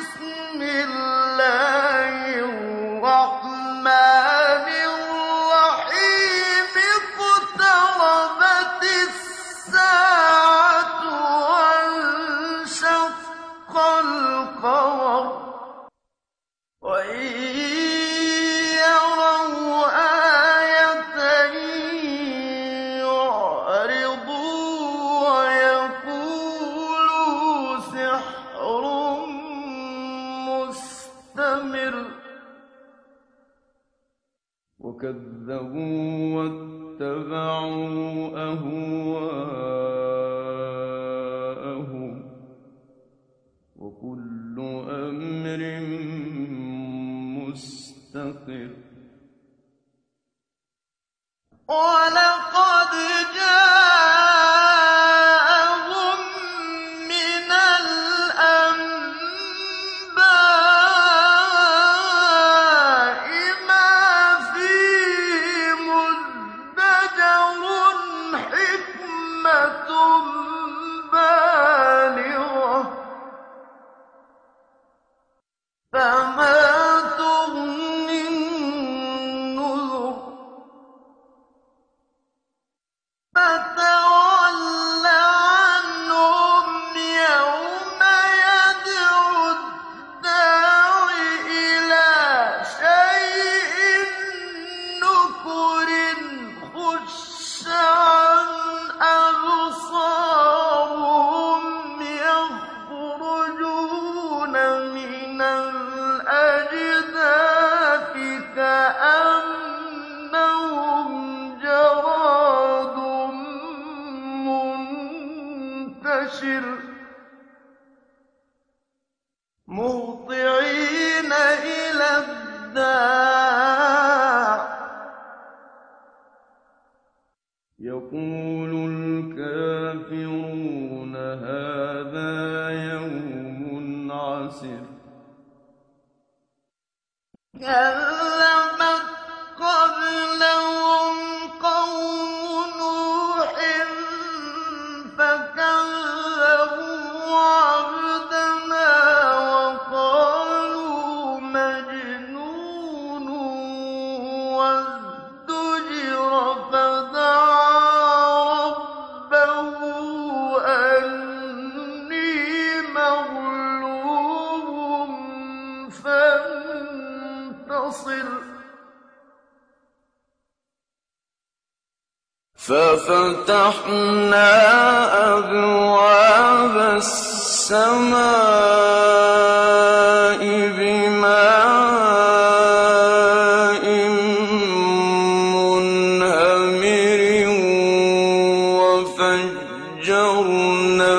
بِسْمِ اللَّهِ وَكَذَّبُوا وَاتَّبَعُوا أَهْوَاءَهُمْ ۚ عَسِرٌ كَذَّبَتْ قَبْلَهُمْ فَفَتَحْنَا أَبْوَابَ السَّمَاءِ بِمَاءٍ مُّنْهَمِرٍ وَفَجَّرْنَا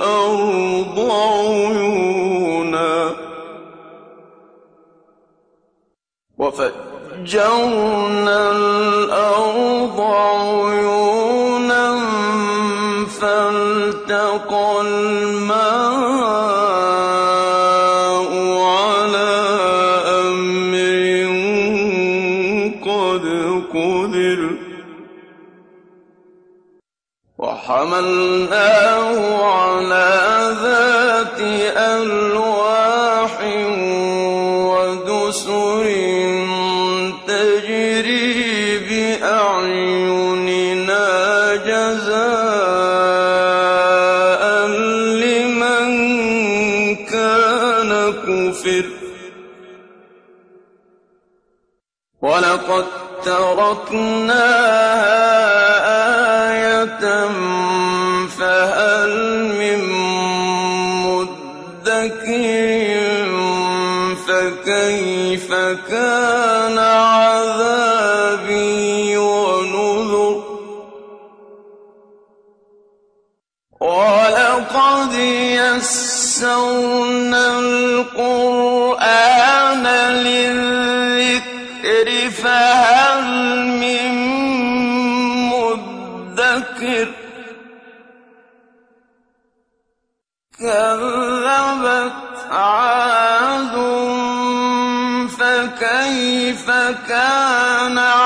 الْأَرْضَ عُيُونًا عَلَىٰ أَمْرٍ قَدْ قُدِرَ وَحَمَلْنَاهُ عَلَىٰ ذَاتِ أَلْوَاحٍ وَلَقَد تَّرَكْنَاهَا آيَةً فَهَلْ مِن مُّدَّكِرٍ فَكَيْفَ كَانَ عَذَابِي وَنُذُرِ؟ وَلَقَدْ يَسَّرْنَا الْقُرْآنَ فَكَيْفَ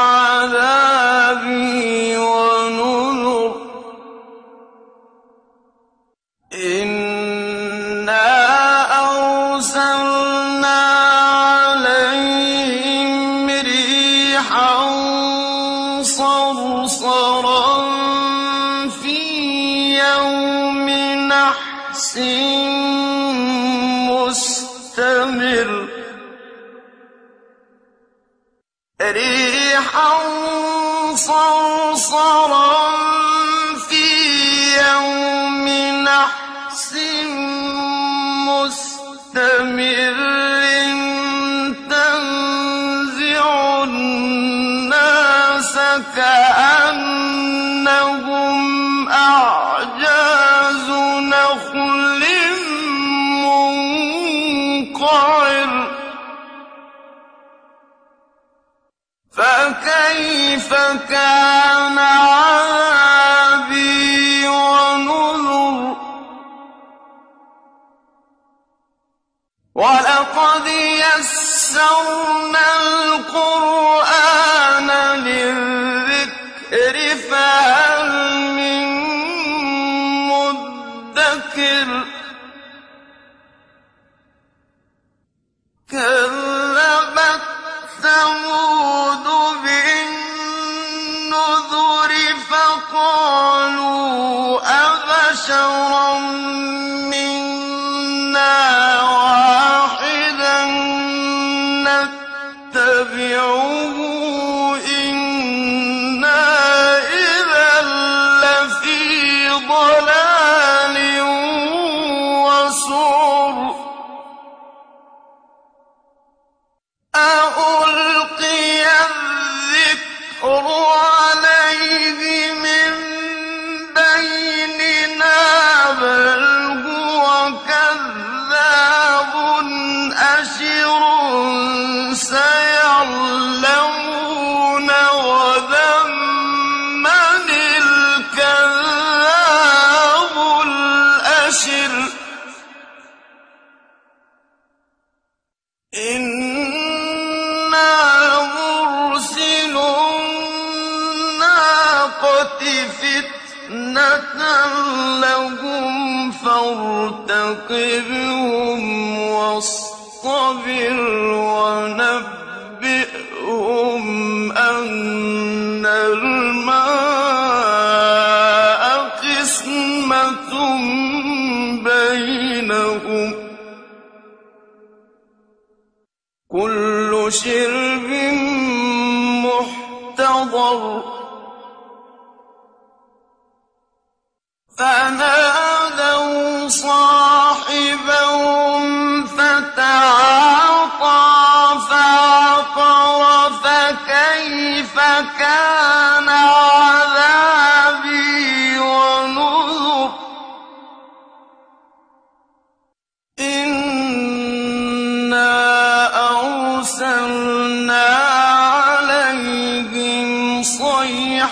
أبشرا إنا مرسل الناقة فتنة لهم فارتقبهم واصطبر ونبئهم أن الماء قسمة بينهم شرب محتضر فنادوا صاحبهم فتعاطى فعقر فكيف كان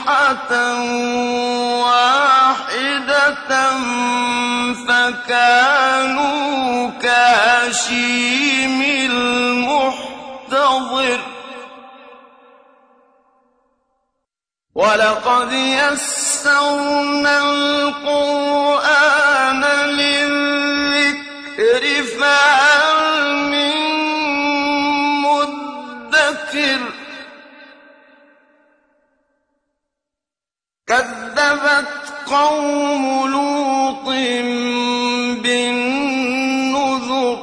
صيحة واحدة فكانوا كهشيم المحتضر. ولقد يسرنا القرآن قوم لوط بالنذر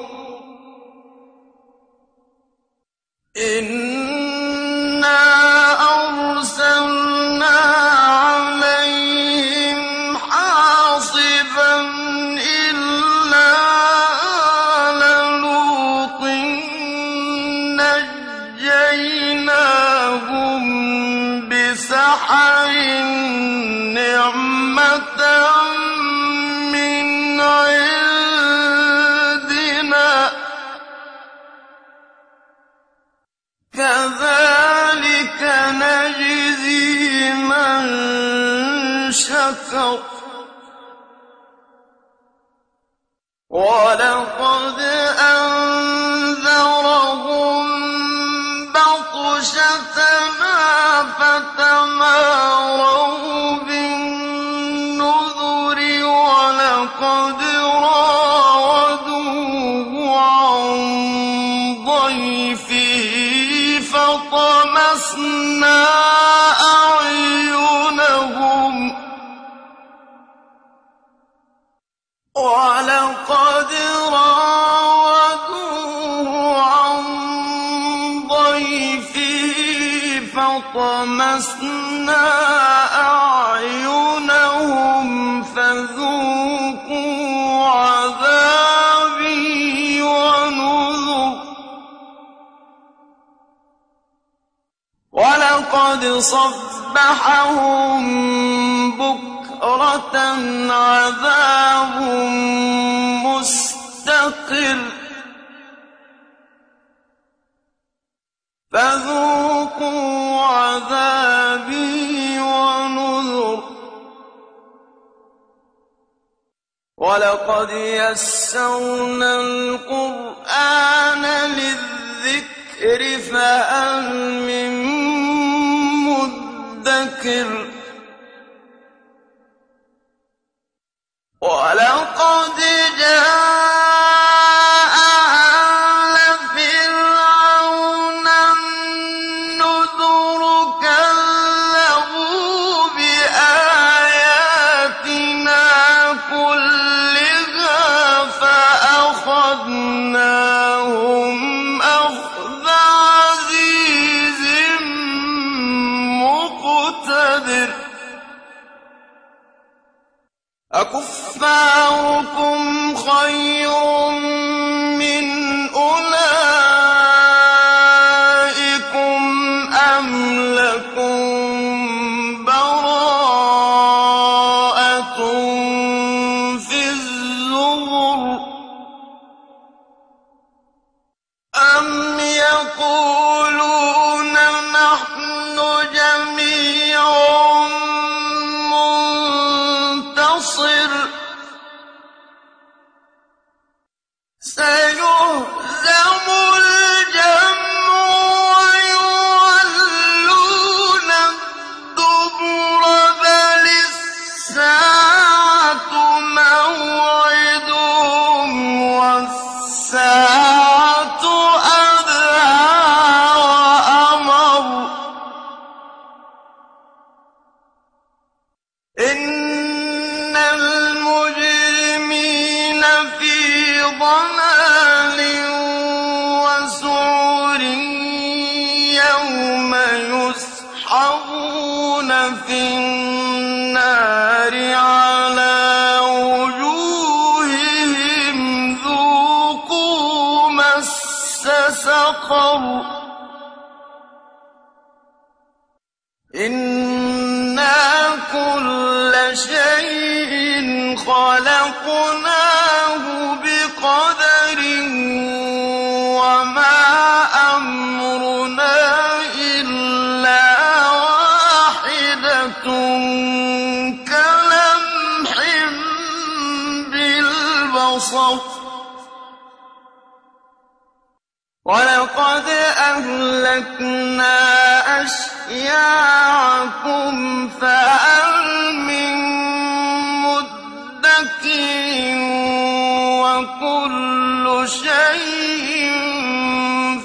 ولقد راودوه عن ضيفه فطمسنا أعينهم. ولقد راودوه عن ضيفه فطمسنا صبحهم بكرة عذاب مستقر. فذوقوا عذابي ونذر. ولقد يسرنا القرآن للذكر فهل من مدكر. ولقد جاء أكفاركم سيهزم ضلال وسعر يوم يسحبون في النار على وجوههم ذوقوا مس سقر. إنا كل شيء خلقناه أشياعكم فهل من مدكر وكل شيء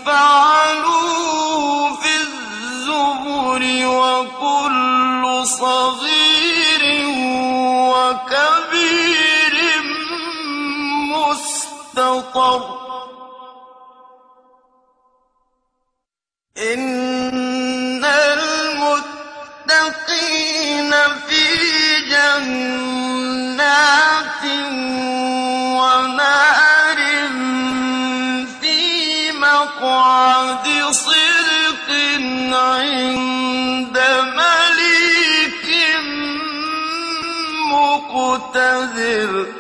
فعلوه في الزبر وكل صغير وكبير مستطر. إن ونهر في مقعد صدق عند مليك مقتدر.